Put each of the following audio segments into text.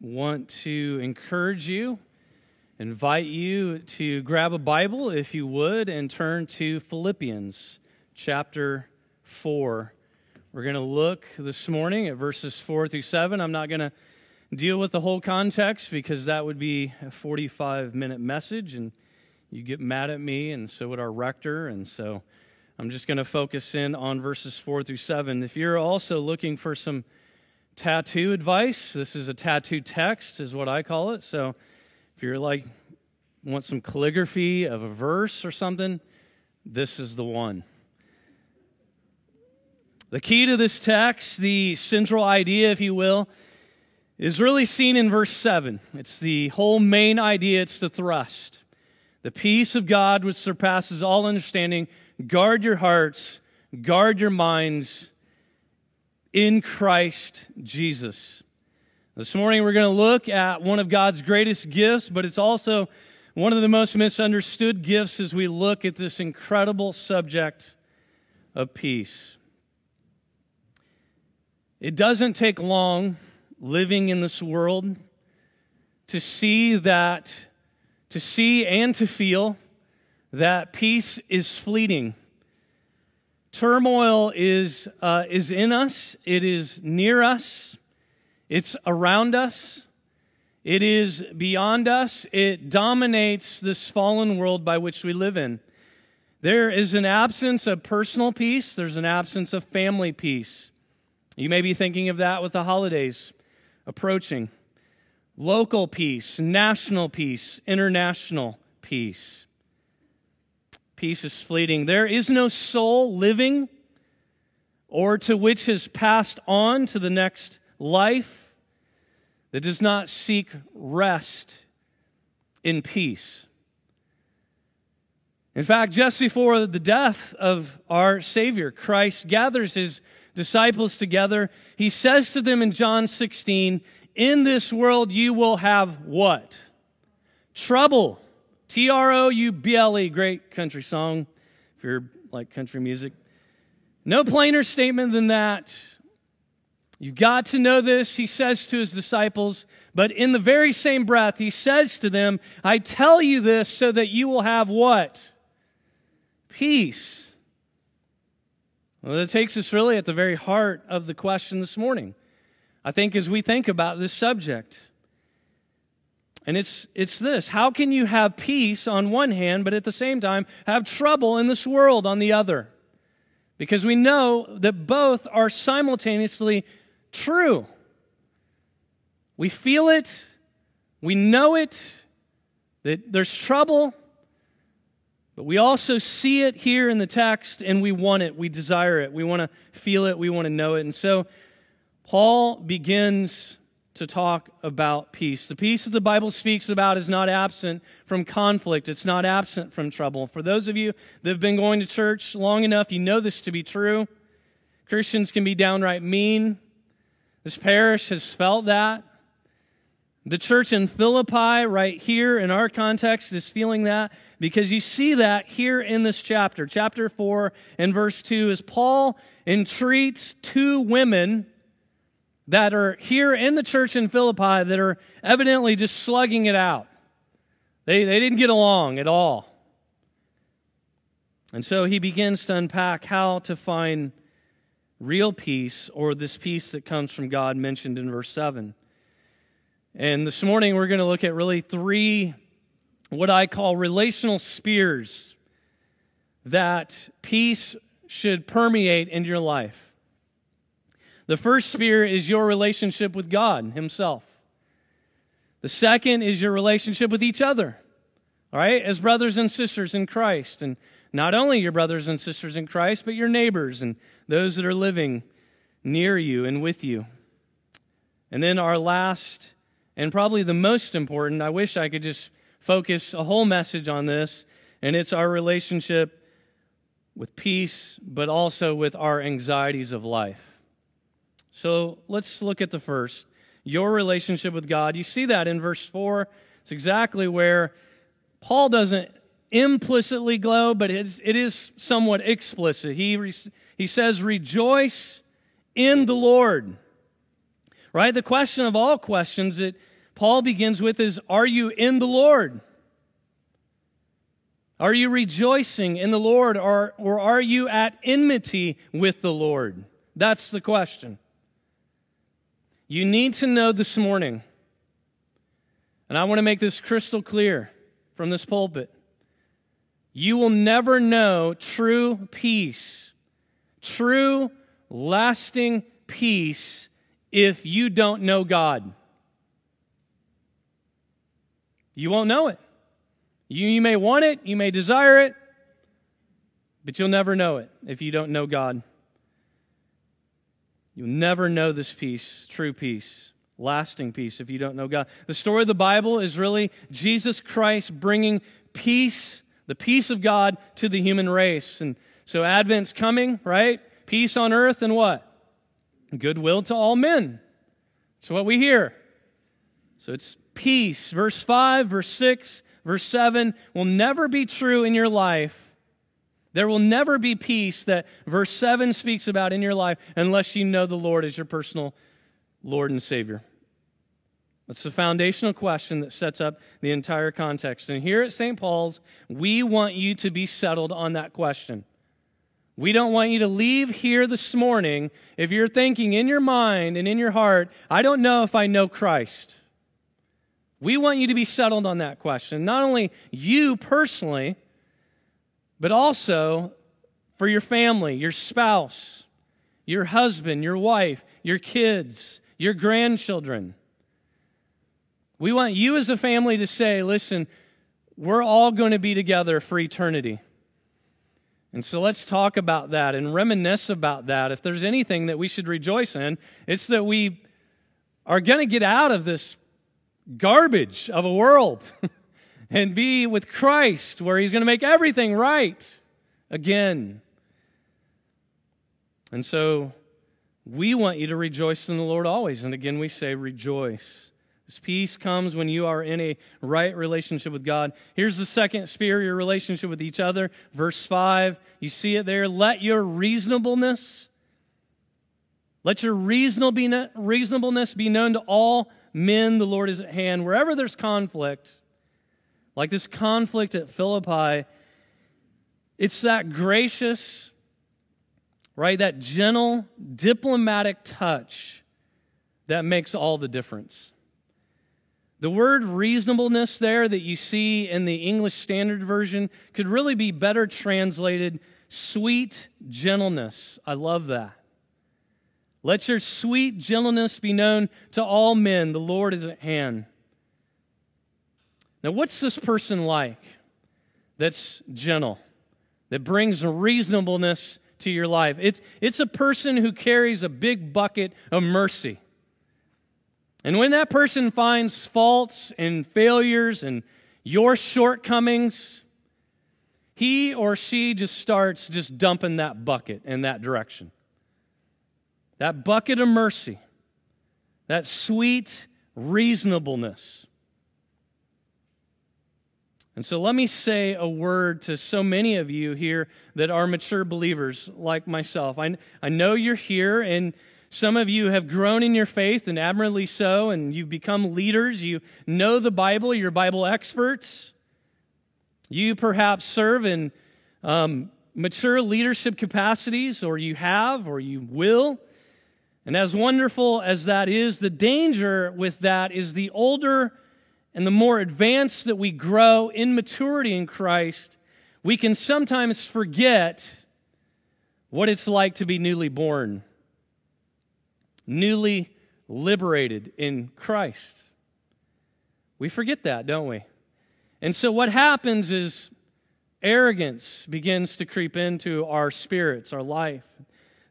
want to encourage you, invite you to grab a Bible, if you would, and turn to Philippians chapter 4. We're going to look this morning at verses 4 through 7. I'm not going to deal with the whole context because that would be a 45 minute message and you get mad at me, and so would our rector. And so I'm just going to focus in on verses 4 through 7. If you're also looking for some tattoo advice, this is a tattoo text, is what I call it. So if you're like, want some calligraphy of a verse or something, this is the one. The key to this text, the central idea, if you will, is really seen in verse 7. It's the whole main idea, it's the thrust. The peace of God, which surpasses all understanding, guard your hearts, guard your minds in Christ Jesus. This morning we're going to look at one of God's greatest gifts, but it's also one of the most misunderstood gifts as we look at this incredible subject of peace. It doesn't take long living in this world to see that to see and to feel that peace is fleeting. Turmoil is, uh, is in us, it is near us, it's around us, it is beyond us, it dominates this fallen world by which we live in. There is an absence of personal peace, there's an absence of family peace. You may be thinking of that with the holidays approaching local peace, national peace, international peace. Peace is fleeting. There is no soul living or to which has passed on to the next life that does not seek rest in peace. In fact, just before the death of our Savior, Christ gathers his disciples together. He says to them in John 16, in this world you will have what? Trouble. T R O U B L E. Great country song if you're like country music. No plainer statement than that. You've got to know this, he says to his disciples, but in the very same breath, he says to them, I tell you this so that you will have what? Peace. Well, that takes us really at the very heart of the question this morning. I think, as we think about this subject. And it's, it's this how can you have peace on one hand, but at the same time have trouble in this world on the other? Because we know that both are simultaneously true. We feel it, we know it, that there's trouble, but we also see it here in the text and we want it, we desire it, we want to feel it, we want to know it. And so Paul begins to talk about peace. The peace that the Bible speaks about is not absent from conflict, it's not absent from trouble. For those of you that have been going to church long enough, you know this to be true. Christians can be downright mean. This parish has felt that. The church in Philippi, right here in our context, is feeling that because you see that here in this chapter, chapter 4 and verse 2, as Paul entreats two women that are here in the church in Philippi that are evidently just slugging it out. They, they didn't get along at all. And so he begins to unpack how to find real peace or this peace that comes from God mentioned in verse 7. And this morning we're going to look at really three, what I call relational spears that peace should permeate in your life. The first sphere is your relationship with God Himself. The second is your relationship with each other, all right, as brothers and sisters in Christ. And not only your brothers and sisters in Christ, but your neighbors and those that are living near you and with you. And then our last, and probably the most important, I wish I could just focus a whole message on this, and it's our relationship with peace, but also with our anxieties of life. So let's look at the first your relationship with God. You see that in verse 4. It's exactly where Paul doesn't implicitly glow, but it's, it is somewhat explicit. He, he says, Rejoice in the Lord. Right? The question of all questions that Paul begins with is Are you in the Lord? Are you rejoicing in the Lord or, or are you at enmity with the Lord? That's the question. You need to know this morning, and I want to make this crystal clear from this pulpit. You will never know true peace, true, lasting peace, if you don't know God. You won't know it. You, you may want it, you may desire it, but you'll never know it if you don't know God. You'll never know this peace, true peace, lasting peace, if you don't know God. The story of the Bible is really Jesus Christ bringing peace, the peace of God, to the human race. And so Advent's coming, right? Peace on earth and what? Goodwill to all men. That's what we hear. So it's peace. Verse 5, verse 6, verse 7 will never be true in your life. There will never be peace that verse 7 speaks about in your life unless you know the Lord as your personal Lord and Savior. That's the foundational question that sets up the entire context. And here at St. Paul's, we want you to be settled on that question. We don't want you to leave here this morning if you're thinking in your mind and in your heart, I don't know if I know Christ. We want you to be settled on that question. Not only you personally, but also for your family, your spouse, your husband, your wife, your kids, your grandchildren. We want you as a family to say, listen, we're all going to be together for eternity. And so let's talk about that and reminisce about that. If there's anything that we should rejoice in, it's that we are going to get out of this garbage of a world and be with Christ, where He's going to make everything right again. And so we want you to rejoice in the Lord always. And again, we say, rejoice. This peace comes when you are in a right relationship with God. Here's the second sphere your relationship with each other. Verse 5, you see it there. Let your reasonableness, let your reasonableness be known to all men, the Lord is at hand. Wherever there's conflict, like this conflict at Philippi, it's that gracious, right, that gentle, diplomatic touch that makes all the difference. The word reasonableness there that you see in the English Standard Version could really be better translated sweet gentleness. I love that. Let your sweet gentleness be known to all men. The Lord is at hand. Now, what's this person like that's gentle, that brings reasonableness to your life? It's, it's a person who carries a big bucket of mercy. And when that person finds faults and failures and your shortcomings, he or she just starts just dumping that bucket in that direction that bucket of mercy, that sweet reasonableness. And so let me say a word to so many of you here that are mature believers like myself. I, I know you're here, and some of you have grown in your faith, and admirably so, and you've become leaders. You know the Bible, you're Bible experts. You perhaps serve in um, mature leadership capacities, or you have, or you will. And as wonderful as that is, the danger with that is the older and the more advanced that we grow in maturity in Christ, we can sometimes forget what it's like to be newly born, newly liberated in Christ. We forget that, don't we? And so what happens is arrogance begins to creep into our spirits, our life.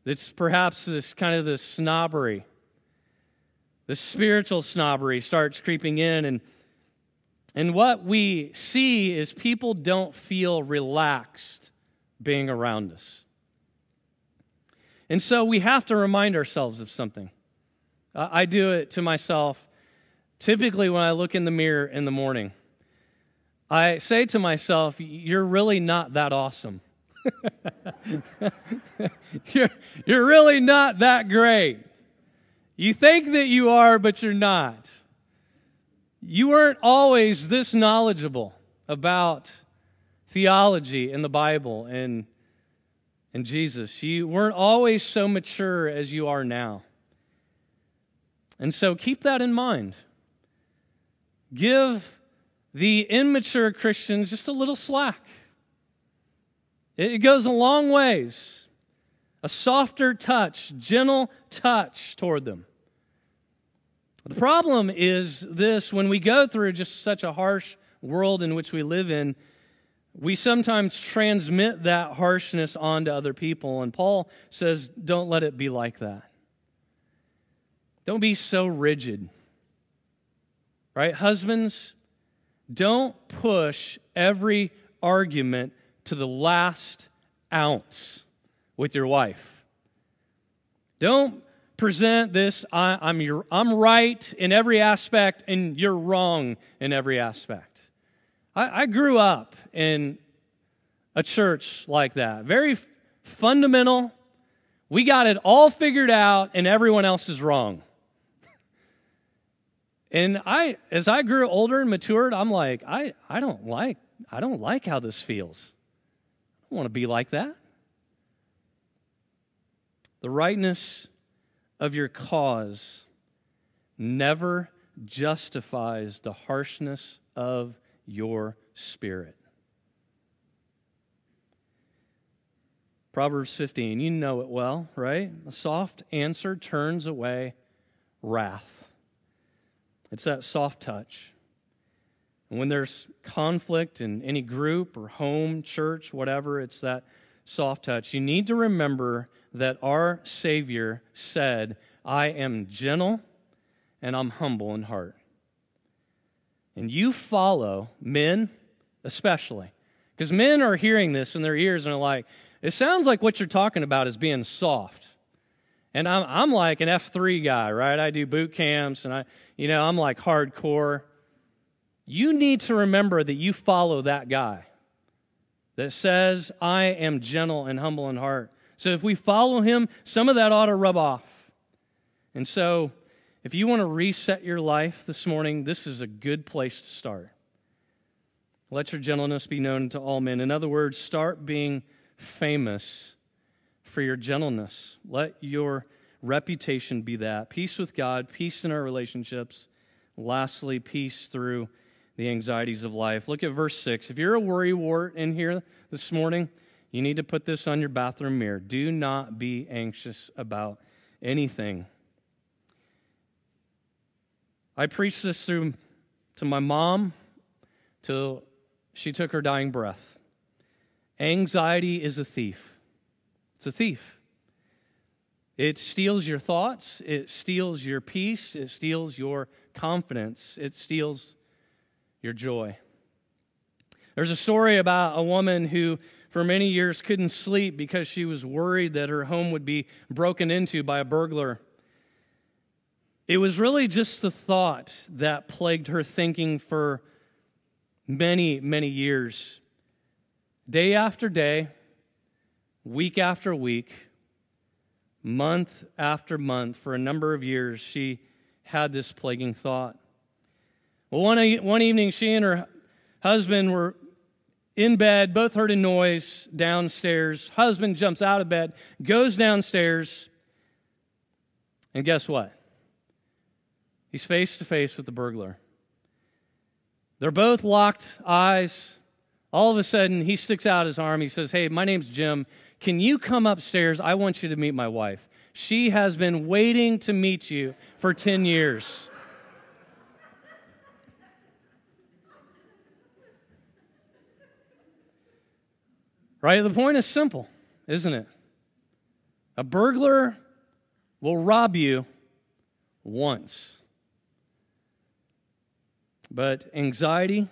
It's perhaps this kind of this snobbery. The spiritual snobbery starts creeping in and and what we see is people don't feel relaxed being around us. And so we have to remind ourselves of something. I do it to myself typically when I look in the mirror in the morning. I say to myself, You're really not that awesome. you're, you're really not that great. You think that you are, but you're not. You weren't always this knowledgeable about theology and the Bible and, and Jesus. You weren't always so mature as you are now. And so keep that in mind. Give the immature Christians just a little slack. It goes a long ways. A softer touch, gentle touch toward them. The problem is this when we go through just such a harsh world in which we live in, we sometimes transmit that harshness onto other people. And Paul says, don't let it be like that. Don't be so rigid. Right? Husbands, don't push every argument to the last ounce with your wife. Don't present this I, am your, I'm right in every aspect and you're wrong in every aspect. I, I grew up in a church like that, very fundamental. We got it all figured out and everyone else is wrong. And I, as I grew older and matured, I'm like, I, I don't like, I don't like how this feels. I don't want to be like that. The rightness of your cause never justifies the harshness of your spirit. Proverbs 15, you know it well, right? A soft answer turns away wrath. It's that soft touch. And when there's conflict in any group or home, church, whatever, it's that soft touch. You need to remember that our Savior said, I am gentle and I'm humble in heart. And you follow men, especially, because men are hearing this in their ears and are like, it sounds like what you're talking about is being soft. And I'm, I'm like an F3 guy, right? I do boot camps and I, you know, I'm like hardcore. You need to remember that you follow that guy that says, I am gentle and humble in heart. So if we follow him, some of that ought to rub off. And so if you want to reset your life this morning, this is a good place to start. Let your gentleness be known to all men. In other words, start being famous for your gentleness. Let your reputation be that. Peace with God, peace in our relationships. Lastly, peace through the anxieties of life. Look at verse 6. If you're a worry wart in here this morning, you need to put this on your bathroom mirror. Do not be anxious about anything. I preached this through to my mom till she took her dying breath. Anxiety is a thief. It's a thief. It steals your thoughts, it steals your peace, it steals your confidence, it steals your joy. There's a story about a woman who, for many years, couldn't sleep because she was worried that her home would be broken into by a burglar. It was really just the thought that plagued her thinking for many, many years. Day after day, week after week, month after month, for a number of years, she had this plaguing thought. Well, one, one evening, she and her husband were in bed, both heard a noise downstairs. Husband jumps out of bed, goes downstairs, and guess what? He's face to face with the burglar. They're both locked eyes. All of a sudden, he sticks out his arm. He says, Hey, my name's Jim. Can you come upstairs? I want you to meet my wife. She has been waiting to meet you for 10 years. Right? The point is simple, isn't it? A burglar will rob you once. But anxiety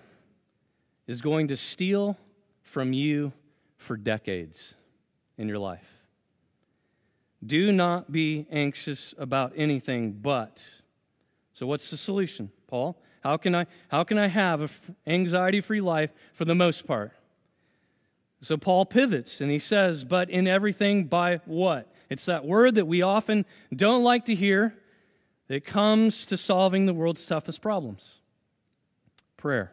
is going to steal from you for decades in your life. Do not be anxious about anything but. So, what's the solution, Paul? How can I, how can I have an anxiety free life for the most part? So, Paul pivots and he says, But in everything by what? It's that word that we often don't like to hear, that comes to solving the world's toughest problems prayer.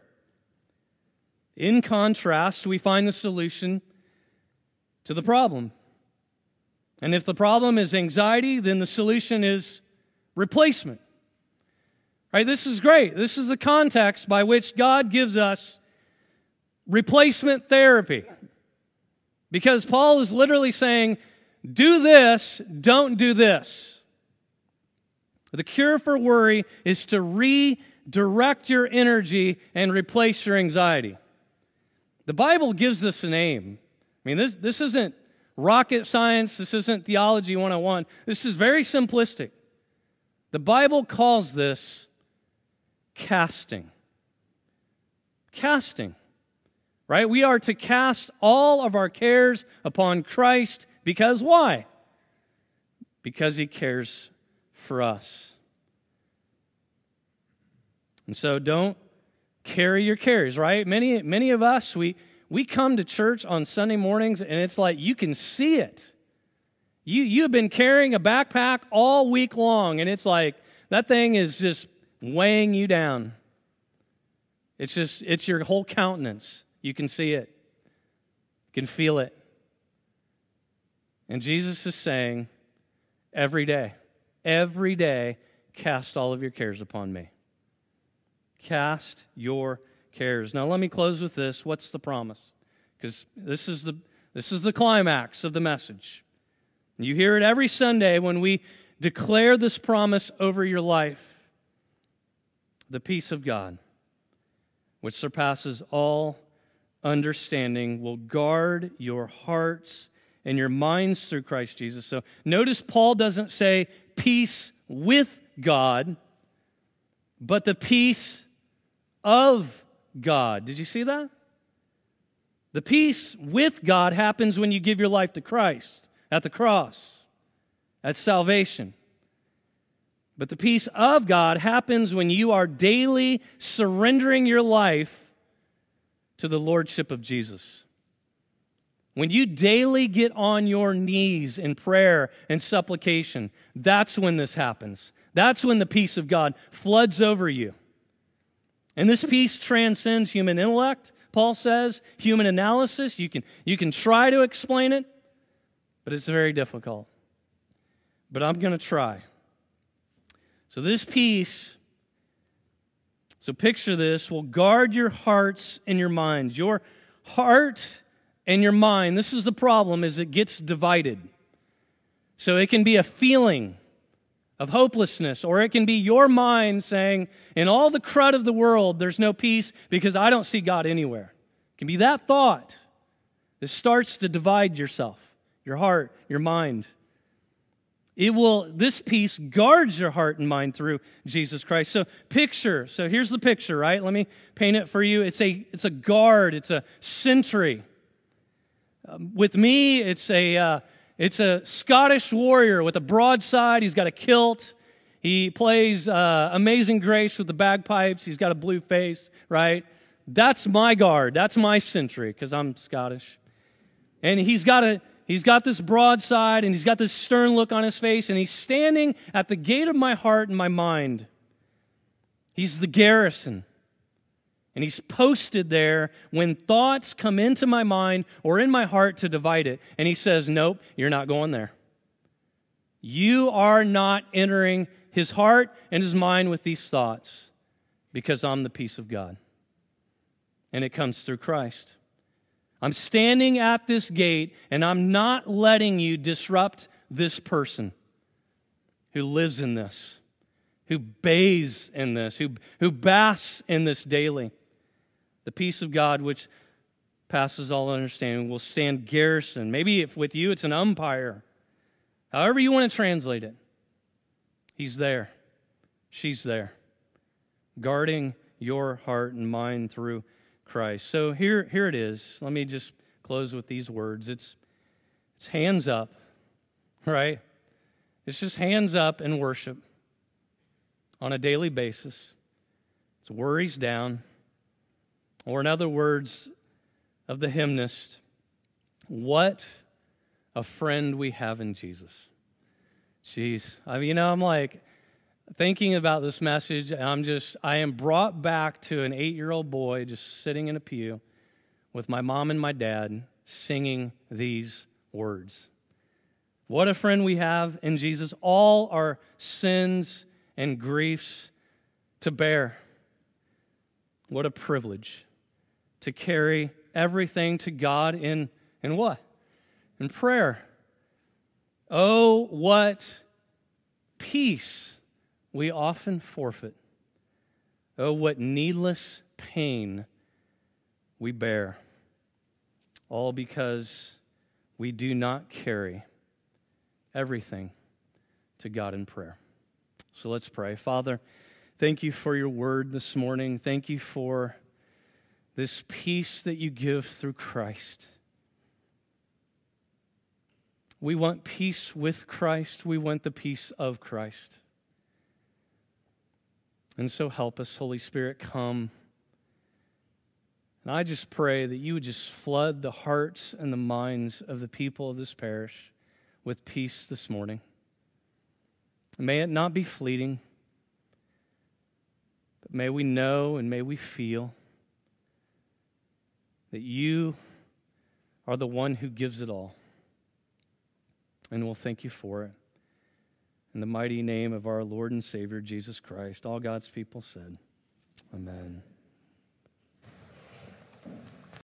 In contrast, we find the solution to the problem. And if the problem is anxiety, then the solution is replacement. Right? This is great. This is the context by which God gives us replacement therapy. Because Paul is literally saying, do this, don't do this. The cure for worry is to redirect your energy and replace your anxiety. The Bible gives this a name. I mean, this, this isn't rocket science, this isn't theology 101. This is very simplistic. The Bible calls this casting. Casting. Right? We are to cast all of our cares upon Christ because why? Because he cares for us. And so don't carry your cares, right? Many many of us we we come to church on Sunday mornings and it's like you can see it. You you have been carrying a backpack all week long and it's like that thing is just weighing you down. It's just it's your whole countenance. You can see it. You can feel it. And Jesus is saying, every day, every day, cast all of your cares upon me. Cast your cares. Now, let me close with this. What's the promise? Because this is the this is the climax of the message. You hear it every Sunday when we declare this promise over your life. The peace of God, which surpasses all understanding, will guard your hearts and your minds through Christ Jesus. So notice Paul doesn't say peace with God, but the peace of God. Did you see that? The peace with God happens when you give your life to Christ at the cross. That's salvation. But the peace of God happens when you are daily surrendering your life to the Lordship of Jesus. When you daily get on your knees in prayer and supplication, that's when this happens. That's when the peace of God floods over you. And this peace transcends human intellect, Paul says, human analysis. You can, you can try to explain it, but it's very difficult. But I'm going to try. So, this peace, so picture this, will guard your hearts and your minds. Your heart and your mind, this is the problem, is it gets divided. So it can be a feeling of hopelessness, or it can be your mind saying, in all the crud of the world, there's no peace because I don't see God anywhere. It can be that thought that starts to divide yourself, your heart, your mind. It will, this peace guards your heart and mind through Jesus Christ. So picture, so here's the picture, right? Let me paint it for you. It's a, it's a guard, it's a sentry. Um, with me, it's a, uh, it's a Scottish warrior with a broadside. He's got a kilt. He plays uh, Amazing Grace with the bagpipes. He's got a blue face, right? That's my guard. That's my sentry because I'm Scottish. And he's got a he's got this broadside and he's got this stern look on his face and he's standing at the gate of my heart and my mind. He's the garrison. And he's posted there when thoughts come into my mind or in my heart to divide it. And he says, Nope, you're not going there. You are not entering his heart and his mind with these thoughts because I'm the peace of God. And it comes through Christ. I'm standing at this gate and I'm not letting you disrupt this person who lives in this, who bathes in this, who, who basks in this daily. The peace of God, which passes all understanding, will stand garrison. Maybe if with you it's an umpire. However you want to translate it. He's there. She's there. Guarding your heart and mind through Christ. So here, here it is. Let me just close with these words. It's, it's hands up, right? It's just hands up and worship on a daily basis. It's worries down. Or, in other words, of the hymnist, what a friend we have in Jesus. Jeez. I mean, you know, I'm like, thinking about this message, I'm just, I am brought back to an eight year old boy just sitting in a pew with my mom and my dad singing these words. What a friend we have in Jesus. All our sins and griefs to bear. What a privilege to carry everything to God in, in what? In prayer. Oh, what peace we often forfeit. Oh, what needless pain we bear. All because we do not carry everything to God in prayer. So let's pray. Father, thank you for your word this morning. Thank you for this peace that you give through Christ. We want peace with Christ. We want the peace of Christ. And so help us, Holy Spirit, come. And I just pray that you would just flood the hearts and the minds of the people of this parish with peace this morning. May it not be fleeting, but may we know and may we feel that you are the one who gives it all. And we'll thank you for it. In the mighty name of our Lord and Savior, Jesus Christ, all God's people said, Amen.